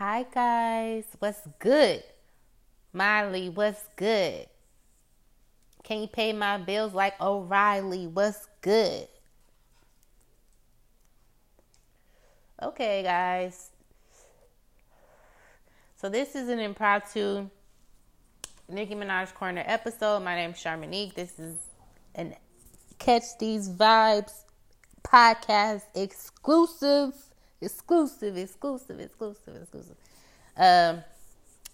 Hi guys, what's good? Miley, what's good? Can you pay my bills like O'Reilly? What's good? Okay, guys. So this is an impromptu Nicki Minaj Corner episode. My name is Charmonique. This is an Catch These Vibes podcast exclusive exclusive, exclusive, exclusive, exclusive. Um,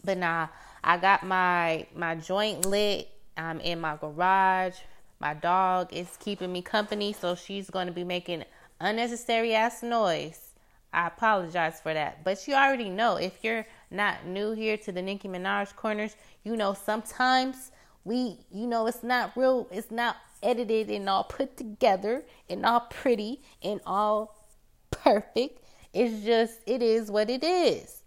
but nah, I got my my joint lit. I'm in my garage. My dog is keeping me company, so she's going to be making unnecessary ass noise. I apologize for that, but you already know if you're not new here to the Nicki Minaj corners, you know sometimes we, you know, it's not real, it's not edited and all put together and all pretty and all perfect. It's just, it is what it is.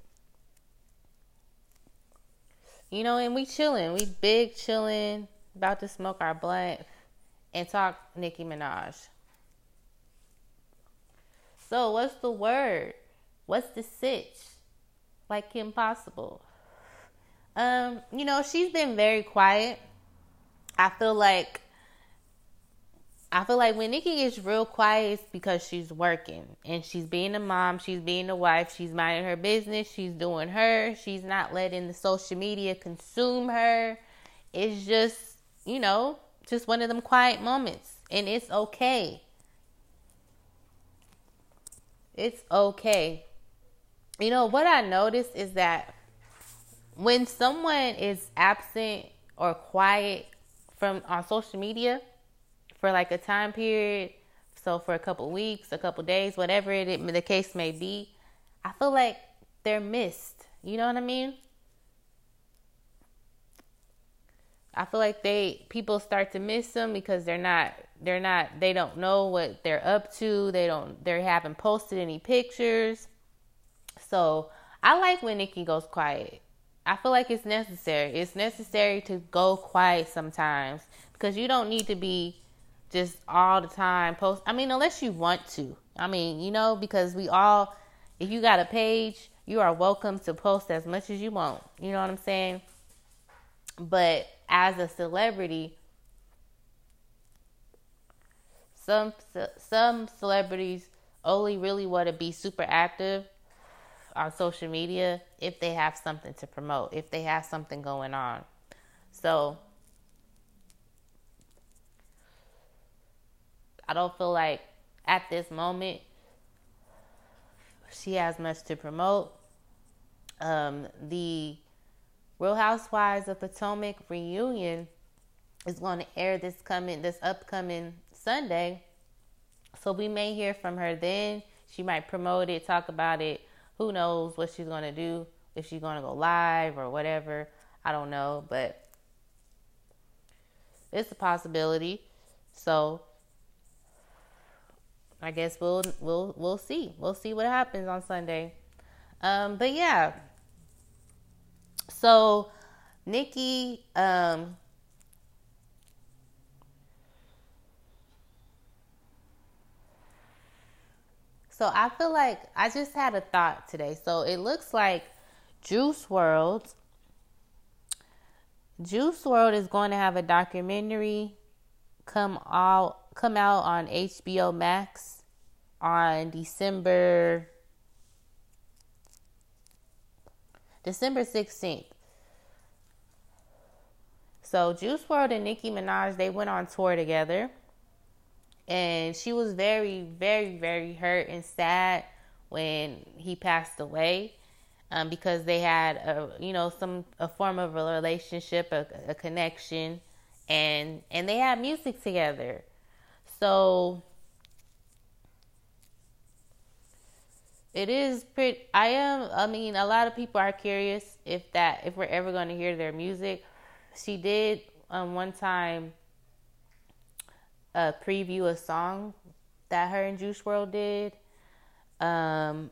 You know, and we chilling. We big chilling, about to smoke our blunt and talk Nicki Minaj. So, what's the word? What's the sitch? Like Kim Possible. Um, you know, she's been very quiet. I feel like I feel like when Nicki gets real quiet, it's because she's working and she's being a mom, she's being a wife, she's minding her business, she's doing her, she's not letting the social media consume her. It's just, you know, just one of them quiet moments, and it's okay. It's okay. You know, what I noticed is that when someone is absent or quiet from on social media, for like a time period, so for a couple weeks, a couple days, whatever it, the case may be, I feel like they're missed. You know what I mean? I feel like they people start to miss them because they're not they're not they don't know what they're up to. They don't they haven't posted any pictures. So I like when Nicki goes quiet. I feel like it's necessary. It's necessary to go quiet sometimes because you don't need to be just all the time post. I mean, unless you want to. I mean, you know, because we all, if you got a page, you are welcome to post as much as you want. You know what I'm saying? But as a celebrity, some some celebrities only really want to be super active on social media if they have something to promote, if they have something going on. So I don't feel like at this moment she has much to promote. Um, the Real Housewives of Potomac reunion is going to air this coming this upcoming Sunday. So we may hear from her then. She might promote it, talk about it. Who knows what she's going to do? If she's going to go live or whatever. I don't know, but it's a possibility. So I guess we'll we'll we'll see. We'll see what happens on Sunday. Um, but yeah. So Nicki um So I feel like I just had a thought today. So it looks like Juice WRLD Juice WRLD is going to have a documentary come out come out on HBO Max on December December 16th. So Juice WRLD and Nicki Minaj they went on tour together. And she was very very very hurt and sad when he passed away. Um, because they had a you know some a form of a relationship, a, a connection, and and they had music together. So it is pretty I am I mean a lot of people are curious if that if we're ever going to hear their music. She did um one time uh preview a song that her and Juice WRLD did. Um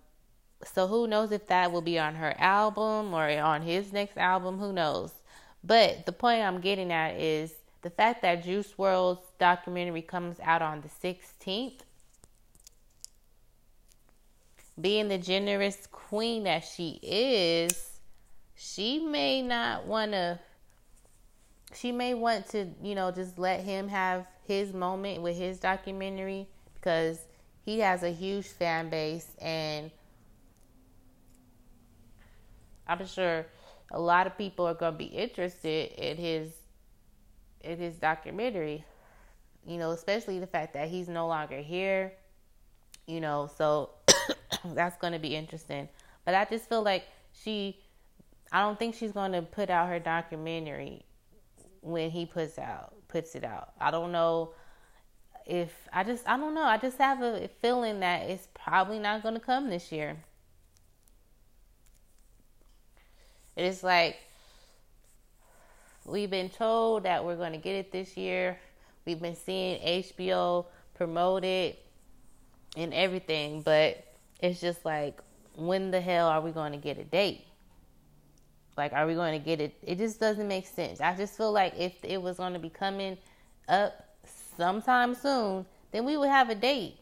so who knows if that will be on her album or on his next album, who knows. But the point I'm getting at is the fact that Juice WRLD's documentary comes out on the 16th being the generous queen that she is, she may not want to she may want to, you know, just let him have his moment with his documentary because he has a huge fan base and I'm sure a lot of people are going to be interested in his in his documentary. You know, especially the fact that he's no longer here. You know, so that's going to be interesting. But I just feel like she I don't think she's going to put out her documentary when he puts out puts it out. I don't know if I just I don't know. I just have a feeling that it's probably not going to come this year. It's like we've been told that we're going to get it this year. We've been seeing HBO promote it and everything, but it's just like when the hell are we going to get a date? Like, are we going to get it? It just doesn't make sense. I just feel like if it was going to be coming up sometime soon, then we would have a date.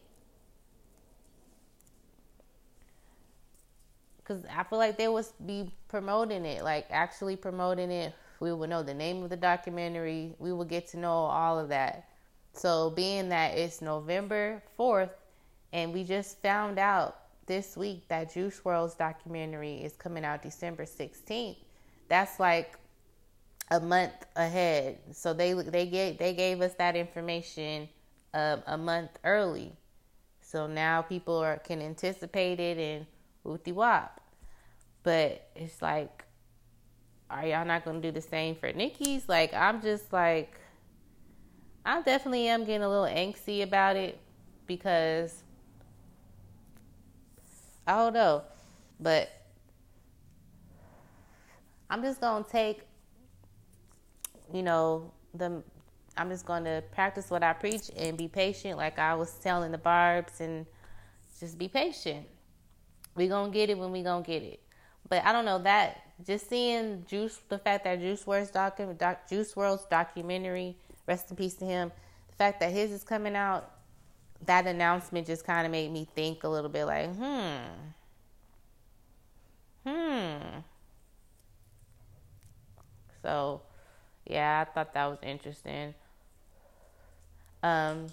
Because I feel like they would be promoting it, like actually promoting it. We will know the name of the documentary. We will get to know all of that. So, being that it's November 4th, and we just found out this week that Juice WRLD's documentary is coming out December 16th, that's like a month ahead. So they they gave they gave us that information um, a month early. So now people are can anticipate it and whoopty wop. But it's like, are y'all not gonna do the same for Nicki's? Like I'm just like, I definitely am getting a little angsty about it because I don't know, but I'm just gonna take, you know, the. I'm just gonna practice what I preach and be patient, like I was telling the Barbs, and just be patient. We gonna get it when we gonna get it. But I don't know that just seeing Juice, the fact that Juice WRLD's docu- doc, Juice WRLD's documentary, rest in peace to him. The fact that his is coming out, that announcement just kind of made me think a little bit, like, hmm, hmm. So, yeah, I thought that was interesting. Um,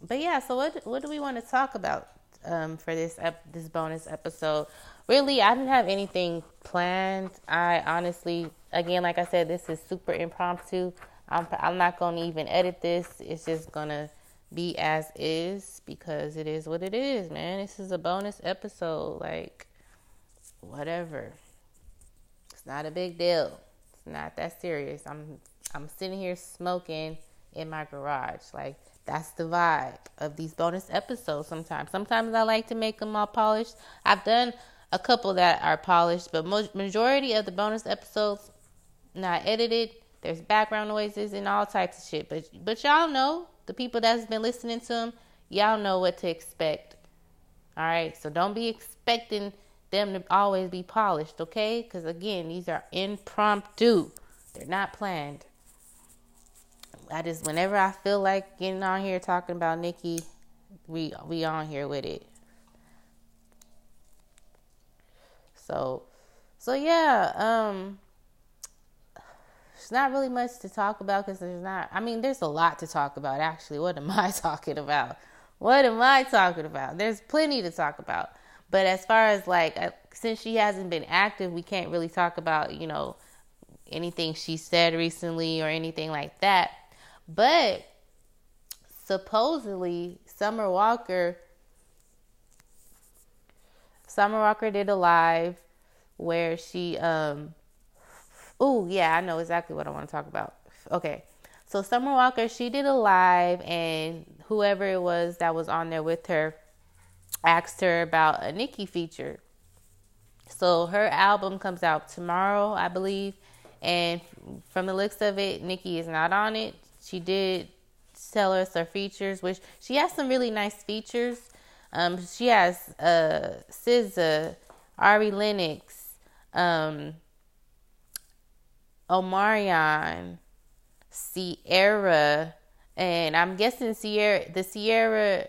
but yeah, so what what do we want to talk about um, for this ep- this bonus episode? Really, I didn't have anything planned. I honestly, again, like I said, this is super impromptu. I'm I'm not gonna even edit this. It's just gonna be as is because it is what it is, man. This is a bonus episode, like whatever. It's not a big deal It's not that serious. I'm I'm sitting here smoking in my garage. Like that's the vibe of these bonus episodes sometimes. Sometimes I like to make them all polished. I've done a couple that are polished, but majority of the bonus episodes not edited. There's background noises and all types of shit. But but y'all know the people that's been listening to them, y'all know what to expect. All right, so don't be expecting them to always be polished, okay? Because again, these are impromptu, they're not planned. I just, whenever I feel like getting on here talking about Nicki, we we on here with it. So, so yeah, um, it's not really much to talk about because there's not. I mean, there's a lot to talk about. Actually, what am I talking about? What am I talking about? There's plenty to talk about. But as far as like, uh, since she hasn't been active, we can't really talk about, you know, anything she said recently or anything like that. But supposedly, Summer Walker, Summer Walker did a live where she, um, oh, yeah, I know exactly what I want to talk about. Okay. So Summer Walker, she did a live, and whoever it was that was on there with her asked her about a Nicki feature. So her album comes out tomorrow, I believe, and from the looks of it, Nicki is not on it. She did tell us her features, which she has some really nice features. Um, she has uh, SZA, Ari Lennox, um, Omarion, Ciara, and I'm guessing Ciara, the Ciara,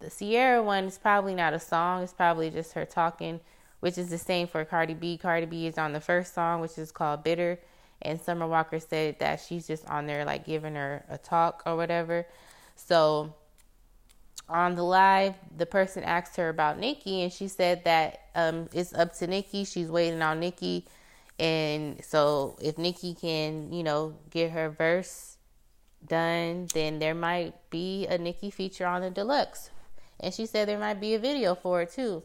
the Ciara one is probably not a song. It's probably just her talking, which is the same for Cardi B. Cardi B is on the first song, which is called Bitter. And Summer Walker said that she's just on there like giving her a talk or whatever. So on the live, the person asked her about Nicki, and she said that um, it's up to Nicki. She's waiting on Nicki, and so if Nicki can, you know, get her verse done, then there might be a Nicki feature on the deluxe. And she said there might be a video for it too.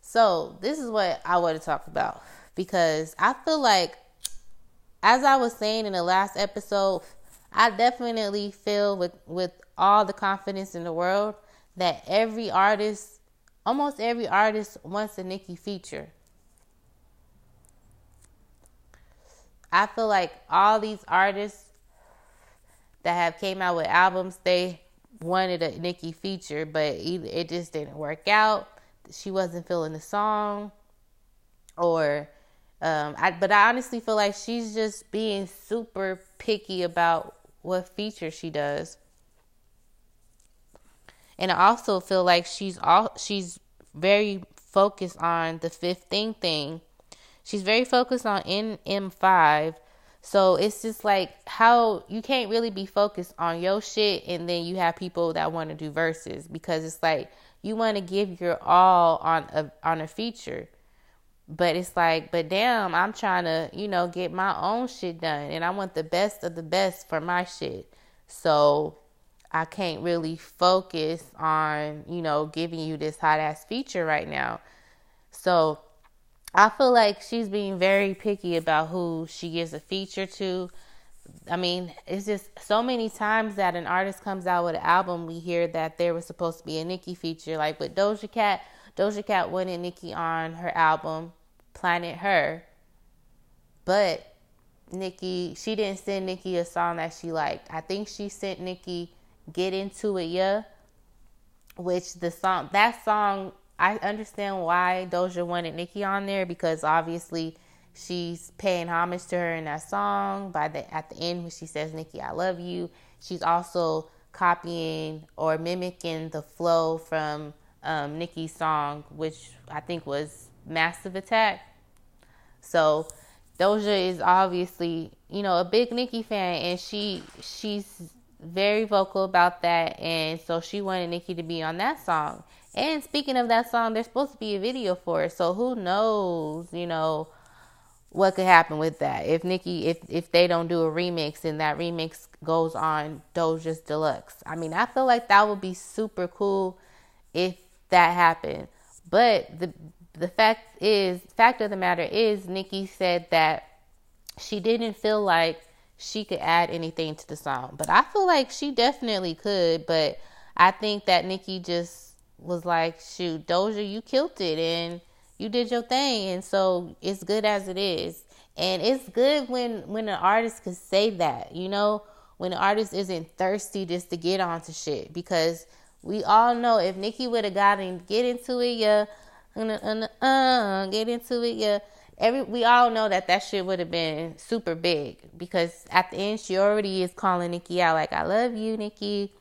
So this is what I want to talk about because I feel like, as I was saying in the last episode, I definitely feel with with all the confidence in the world that every artist, almost every artist, wants a Nicki feature. I feel like all these artists that have came out with albums, they wanted a Nicki feature, but it just didn't work out. She wasn't feeling the song, or um, I, but I honestly feel like she's just being super picky about what feature she does. And I also feel like she's all she's very focused on the 15 thing. Thing she's very focused on NM5. So it's just like how you can't really be focused on your shit and then you have people that want to do verses because it's like you want to give your all on a on a feature. But it's like, but damn, I'm trying to, you know, get my own shit done and I want the best of the best for my shit. So I can't really focus on, you know, giving you this hot ass feature right now. So I feel like she's being very picky about who she gives a feature to. I mean, it's just so many times that an artist comes out with an album, we hear that there was supposed to be a Nicki feature. Like with Doja Cat, Doja Cat wanted Nicki on her album, Planet Her. But Nicki, she didn't send Nicki a song that she liked. I think she sent Nicki Get Into It Yeah, which the song, that song, I understand why Doja wanted Nicki on there because obviously she's paying homage to her in that song. By the at the end when she says Nicki, I love you, she's also copying or mimicking the flow from um, Nicki's song, which I think was Massive Attack. So Doja is obviously, you know, a big Nicki fan, and she she's very vocal about that, and so she wanted Nicki to be on that song. And speaking of that song, there's supposed to be a video for it, so who knows, you know, what could happen with that if Nicki if if they don't do a remix and that remix goes on Doja's Deluxe. I mean, I feel like that would be super cool if that happened. But the the fact is, fact of the matter is, Nicki said that she didn't feel like she could add anything to the song. But I feel like she definitely could. But I think that Nicki just was like, shoot, Doja, you killed it and you did your thing. And so it's good as it is. And it's good when, when an artist can say that, you know, when an artist isn't thirsty just to get onto shit. Because we all know if Nicki would have gotten get into it, yeah, uh, uh, uh, get into it, yeah every we all know that that shit would have been super big because at the end she already is calling Nicki out like I love you, Nicki.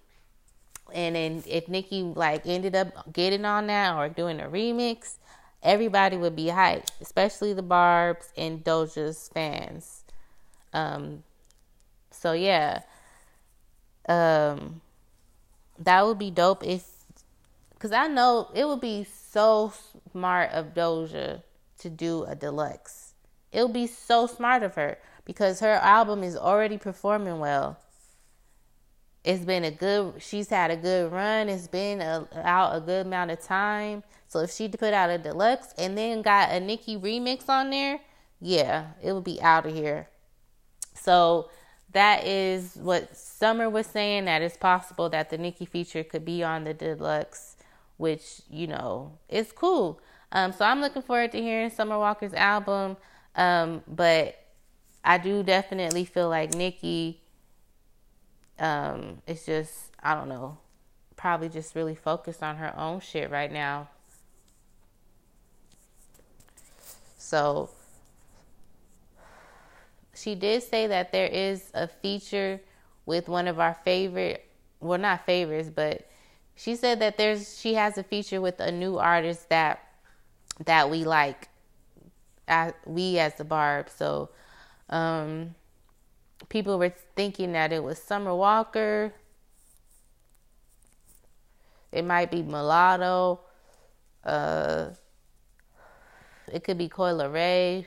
And then if Nicki like ended up getting on that or doing a remix, everybody would be hyped, especially the Barb's and Doja's fans. Um, so yeah, um, that would be dope if, cause I know it would be so smart of Doja to do a deluxe. It'll be so smart of her because her album is already performing well. It's been a good, she's had a good run. It's been a, out a good amount of time. So if she put out a deluxe and then got a Nicki remix on there, yeah, it would be out of here. So that is what Summer was saying that it's possible that the Nicki feature could be on the deluxe, which, you know, it's cool. Um, so I'm looking forward to hearing Summer Walker's album. Um, but I do definitely feel like Nicki um, is just, I don't know, probably just really focused on her own shit right now. So she did say that there is a feature with one of our favorite, well, not favorites, but she said that there's she has a feature with a new artist that that we like as, we as the barb so um people were thinking that it was summer walker it might be mulatto uh it could be Coi Leray.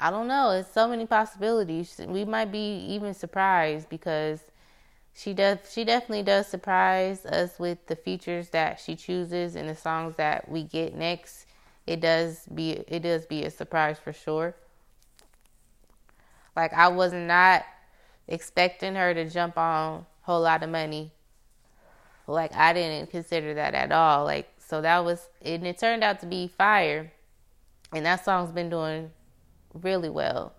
I don't know. It's so many possibilities. We might be even surprised because she does she definitely does surprise us with the features that she chooses and the songs that we get next. It does be it does be a surprise for sure. Like I was not expecting her to jump on whole lot of money. Like I didn't consider that at all. Like so that was and it turned out to be fire. And that song's been doing really well.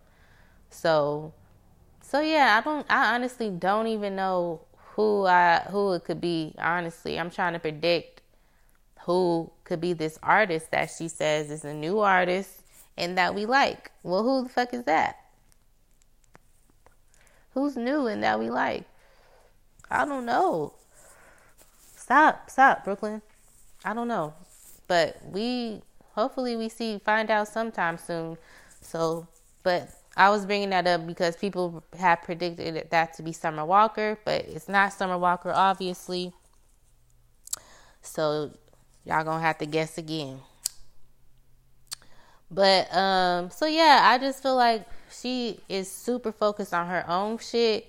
So so yeah, I don't. I honestly don't even know who I who it could be. Honestly, I'm trying to predict who could be this artist that she says is a new artist and that we like. Well, who the fuck is that? Who's new and that we like? I don't know. Stop, stop, Brooklyn. I don't know, but we hopefully we see find out sometime soon. So, but I was bringing that up because people have predicted that to be Summer Walker, but it's not Summer Walker, obviously. So y'all gonna have to guess again. But um, so yeah, I just feel like she is super focused on her own shit,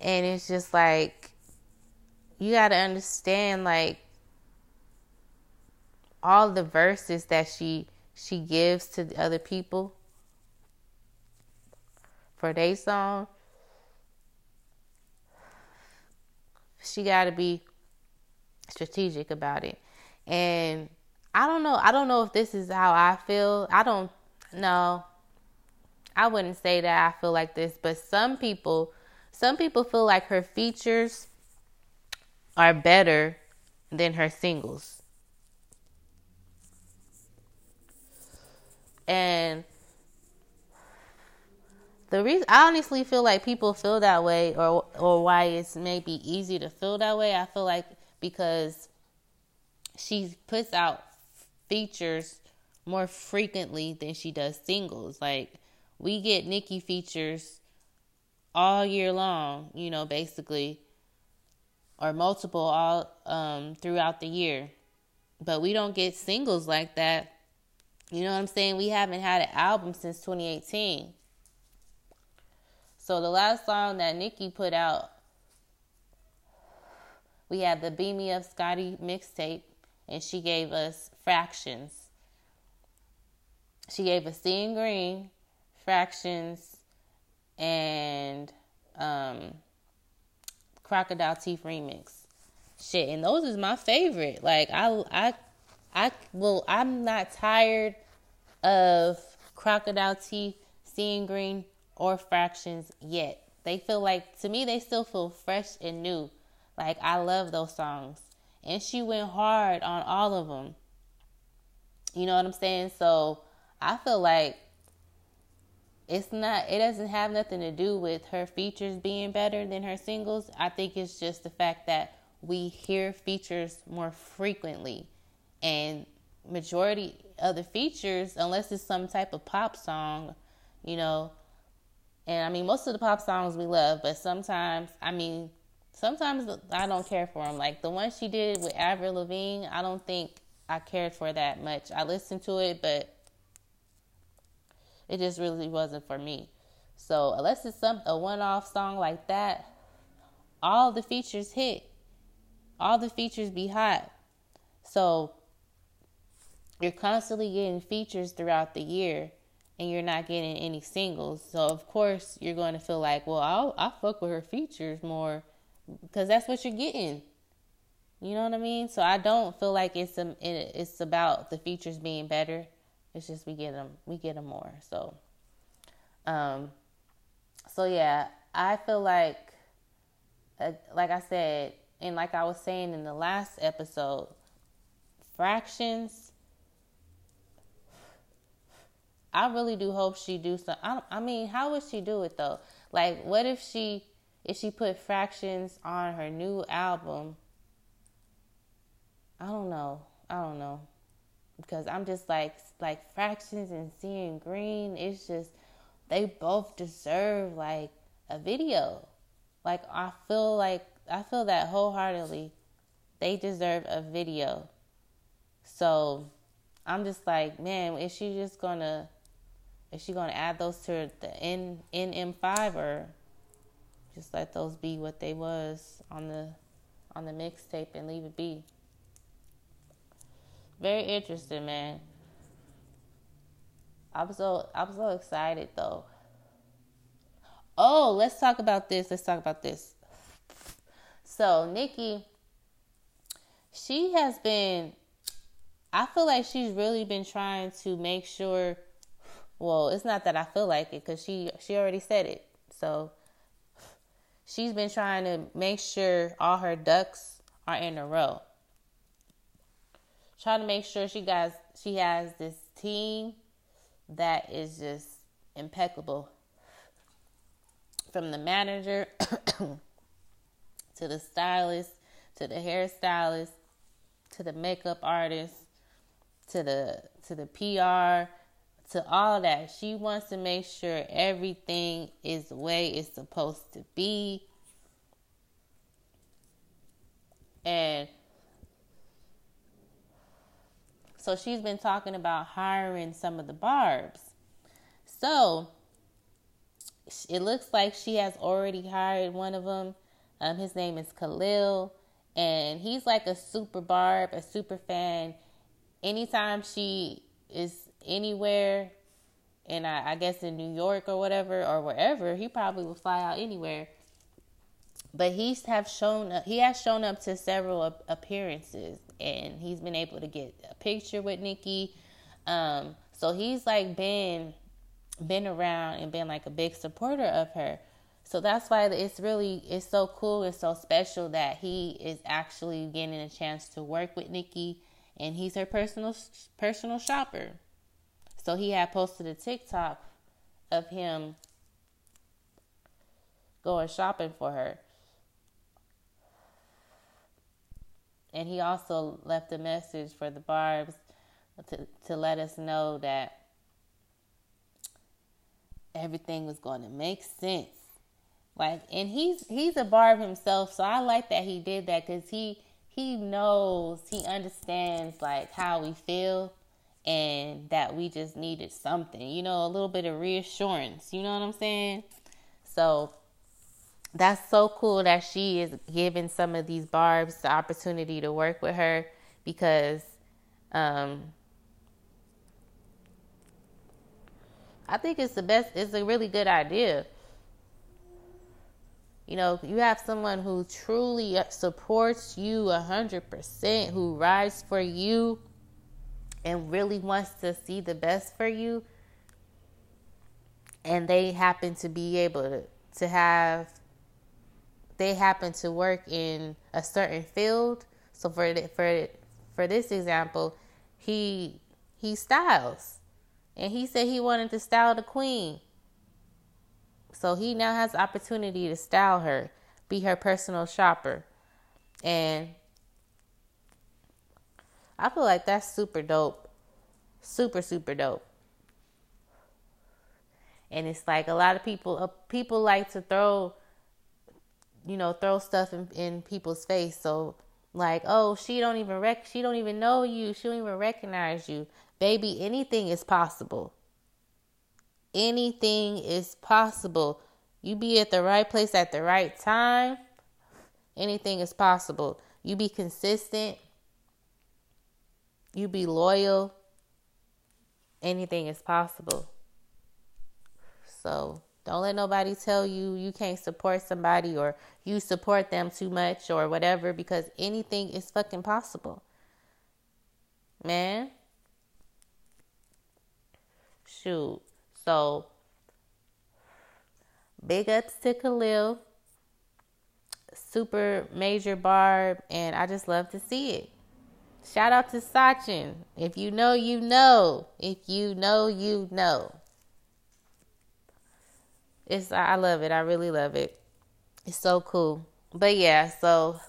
and it's just like you gotta understand like all the verses that she she gives to the other people for their song, she got to be strategic about it. And I don't know. I don't know if this is how I feel. I don't know. I wouldn't say that I feel like this, but some people, some people feel like her features are better than her singles. And the reason I honestly feel like people feel that way or or why it's maybe easy to feel that way, I feel like because she puts out features more frequently than she does singles. Like we get Nicki features all year long, you know, basically or multiple all um, throughout the year. But we don't get singles like that. You know what I'm saying? We haven't had an album since 2018. So the last song that Nicki put out, we had the Beam Me Up Scotty mixtape, and she gave us fractions. She gave us Seeing Green, fractions, and um, Crocodile Teeth remix. Shit, and those is my favorite. Like I, I, I well, I'm not tired of Crocodile Teeth, Seeing Green, or fractions yet. They feel like, to me, they still feel fresh and new. Like, I love those songs. And she went hard on all of them. You know what I'm saying? So, I feel like it's not, it doesn't have nothing to do with her features being better than her singles. I think it's just the fact that we hear features more frequently. And majority of the features, unless it's some type of pop song, you know, and I mean, most of the pop songs we love, but sometimes, I mean, sometimes I don't care for them. Like the one she did with Avril Lavigne, I don't think I cared for that much. I listened to it, but it just really wasn't for me. So unless it's some a one-off song like that, all the features hit. All the features be hot. So you're constantly getting features throughout the year and you're not getting any singles. So of course you're going to feel like, well, I'll I fuck with her features more because that's what you're getting. You know what I mean? So I don't feel like it's a, it's about the features being better. It's just we get them we get them more. So, um, so yeah, I feel like, uh, like I said, and like I was saying in the last episode, fractions I really do hope she do some. I, I mean, how would she do it though? Like, what if she if she put fractions on her new album. I don't know. I don't know. Because I'm just like like fractions and seeing green, it's just they both deserve like a video. Like I feel like I feel that wholeheartedly. They deserve a video. So I'm just like, man, is she just gonna is she gonna add those to the N NM5 or just let those be what they was on the on the mixtape and leave it be? Very interesting, man. I'm so I'm so excited though. Oh, let's talk about this. Let's talk about this. So Nicki, she has been. I feel like she's really been trying to make sure. Well, it's not that I feel like it because she she already said it. So she's been trying to make sure all her ducks are in a row. Trying to make sure she got she has this team that is just impeccable. From the manager to the stylist to the hairstylist to the makeup artist to the to the PR to all that. She wants to make sure everything is the way it's supposed to be. And so she's been talking about hiring some of the barbs. So it looks like she has already hired one of them. Um, his name is Khalil, and he's like a super barb, a super fan. Anytime she is anywhere, and I, I guess in New York or whatever or wherever, he probably will fly out anywhere. But he's have shown up, he has shown up to several appearances and he's been able to get a picture with Nicki. Um, so he's like been been around and been like a big supporter of her. So that's why it's really it's so cool and so special that he is actually getting a chance to work with Nicki and he's her personal personal shopper. So he had posted a TikTok of him going shopping for her. And he also left a message for the Barbs to, to let us know that everything was going to make sense. Like, and he's he's a barb himself, so I like that he did that because he he knows he understands like how we feel and that we just needed something, you know, a little bit of reassurance. You know what I'm saying? So that's so cool that she is giving some of these barbs the opportunity to work with her because um, I think it's the best, it's a really good idea. You know, you have someone who truly supports you 100%, who rides for you and really wants to see the best for you. And they happen to be able to, to have they happen to work in a certain field. So for for for this example, he he styles, and he said he wanted to style the queen. So he now has opportunity to style her, be her personal shopper, and I feel like that's super dope, super super dope. And it's like a lot of people uh, people like to throw you know, throw stuff in, in people's face. So like, oh, she don't even rec she don't even know you. She don't even recognize you. Baby, anything is possible. Anything is possible. You be at the right place at the right time. Anything is possible. You be consistent. You be loyal. Anything is possible. So don't let nobody tell you you can't support somebody or you support them too much or whatever because anything is fucking possible. Man. Shoot. So, big ups to Khalil. Super major barb, and I just love to see it. Shout out to Sachin. If you know, you know. If you know, you know. It's I love it. I really love it. It's so cool. But yeah, so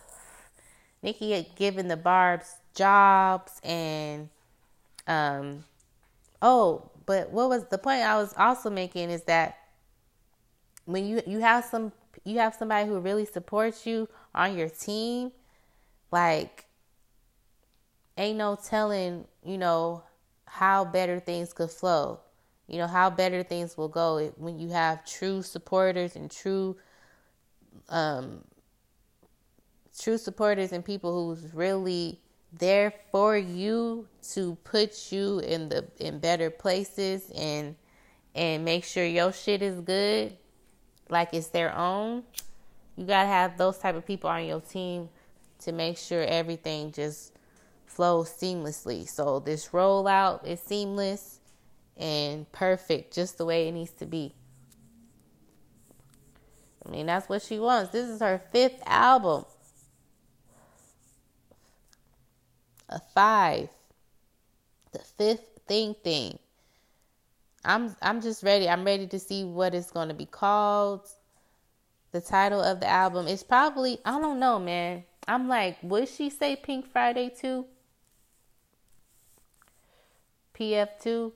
Nicki had given the Barb's jobs and um oh, but what was the point I was also making is that when you you have some you have somebody who really supports you on your team, like ain't no telling, you know, how better things could flow. You know, how better things will go when you have true supporters and true um true supporters and people who's really there for you to put you in the in better places and and make sure your shit is good like it's their own you got to have those type of people on your team to make sure everything just flows seamlessly so this rollout is seamless and perfect just the way it needs to be i mean that's what she wants this is her fifth album a five, the fifth thing thing. I'm I'm just ready. I'm ready to see what it's going to be called. The title of the album is probably I don't know, man. I'm like, would she say Pink Friday 2? PF2?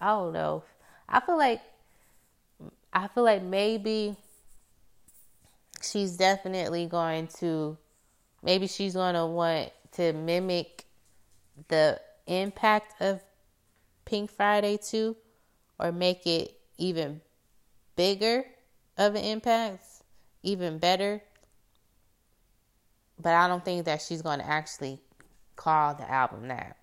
I don't know. I feel like I feel like maybe she's definitely going to maybe she's going to want to mimic the impact of Pink Friday 2 or make it even bigger of an impact, even better. But I don't think that she's going to actually call the album that.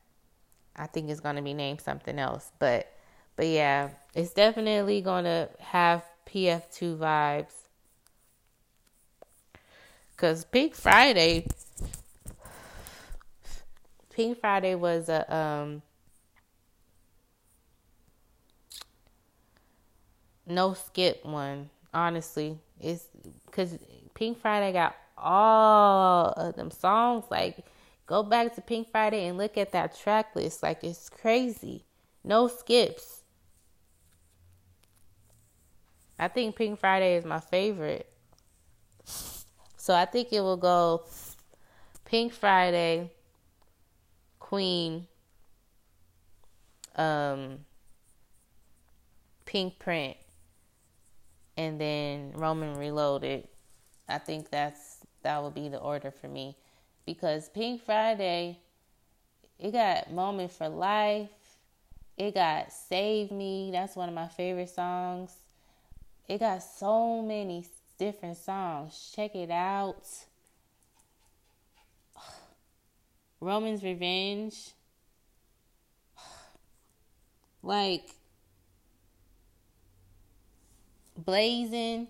I think it's going to be named something else, but but yeah, it's definitely going to have PF2 vibes Cause Pink Friday, Pink Friday was a um no skip one. Honestly, it's because Pink Friday got all of them songs. Like, go back to Pink Friday and look at that track list. Like, it's crazy. No skips. I think Pink Friday is my favorite. So I think it will go Pink Friday, Queen, um, Pinkprint, and then Roman Reloaded. I think that's that will be the order for me because Pink Friday, it got Moment for Life, it got Save Me. That's one of my favorite songs. It got so many different songs. Check it out. Roman's Revenge. Like Blazing.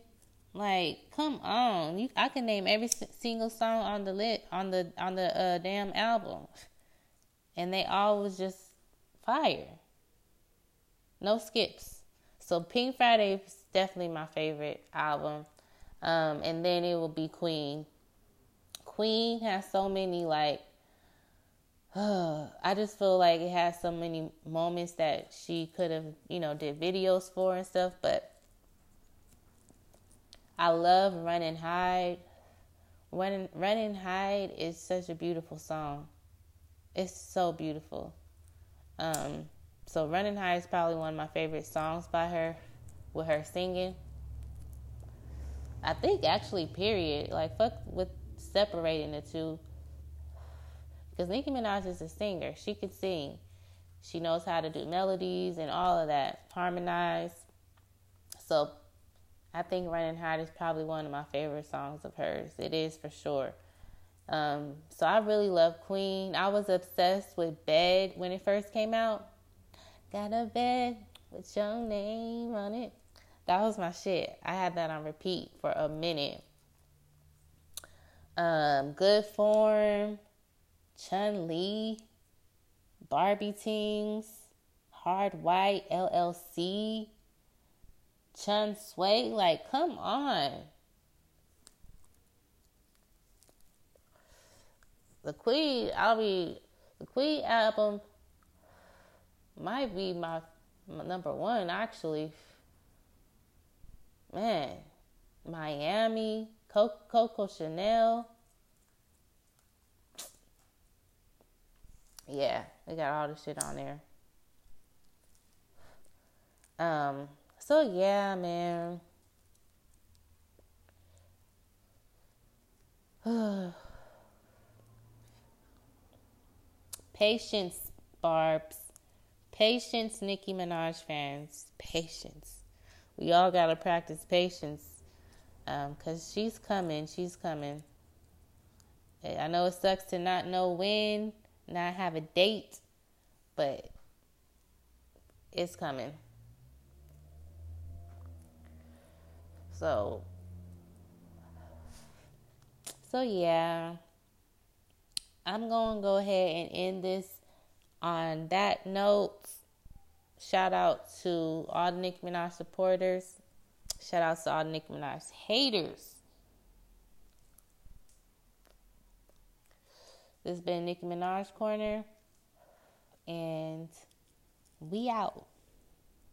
Like, come on. You I can name every single song on the lit on the on the uh, damn album. And they all was just fire. No skips. So Pink Friday is definitely my favorite album. Um, and then it will be Queen. Queen has so many like I just feel like it has so many moments that she could have, you know, did videos for and stuff, but I love Run and Hide. Run, Run and Hide is such a beautiful song. It's so beautiful. Um, so Run and Hide is probably one of my favorite songs by her with her singing. I think actually, period. Like fuck with separating the two. Because Nicki Minaj is a singer. She can sing. She knows how to do melodies and all of that, harmonize. So I think Run and Hide is probably one of my favorite songs of hers. It is for sure. Um, so I really love Queen. I was obsessed with Bed when it first came out. Got a bed with your name on it. That was my shit. I had that on repeat for a minute. Um, Good Form, Chun Li, Barbie Tings, Hard White, LLC, Chun Swae. Like, come on. The Queen, I'll be, the Queen album might be my, my number one actually man, Miami, Coco Chanel. Yeah, they got all the shit on there. Um, so yeah, man. Patience, Barb's. Patience, Nicki Minaj fans. Patience. We all gotta practice patience. Um, cause she's coming. She's coming. I know it sucks to not know when, not have a date, but it's coming. So, so yeah, I'm to go ahead and end this on that note. Shout out to all the Nicki Minaj supporters. Shout out to all the Nicki Minaj haters. This has been Nicki Minaj Corner, and we out.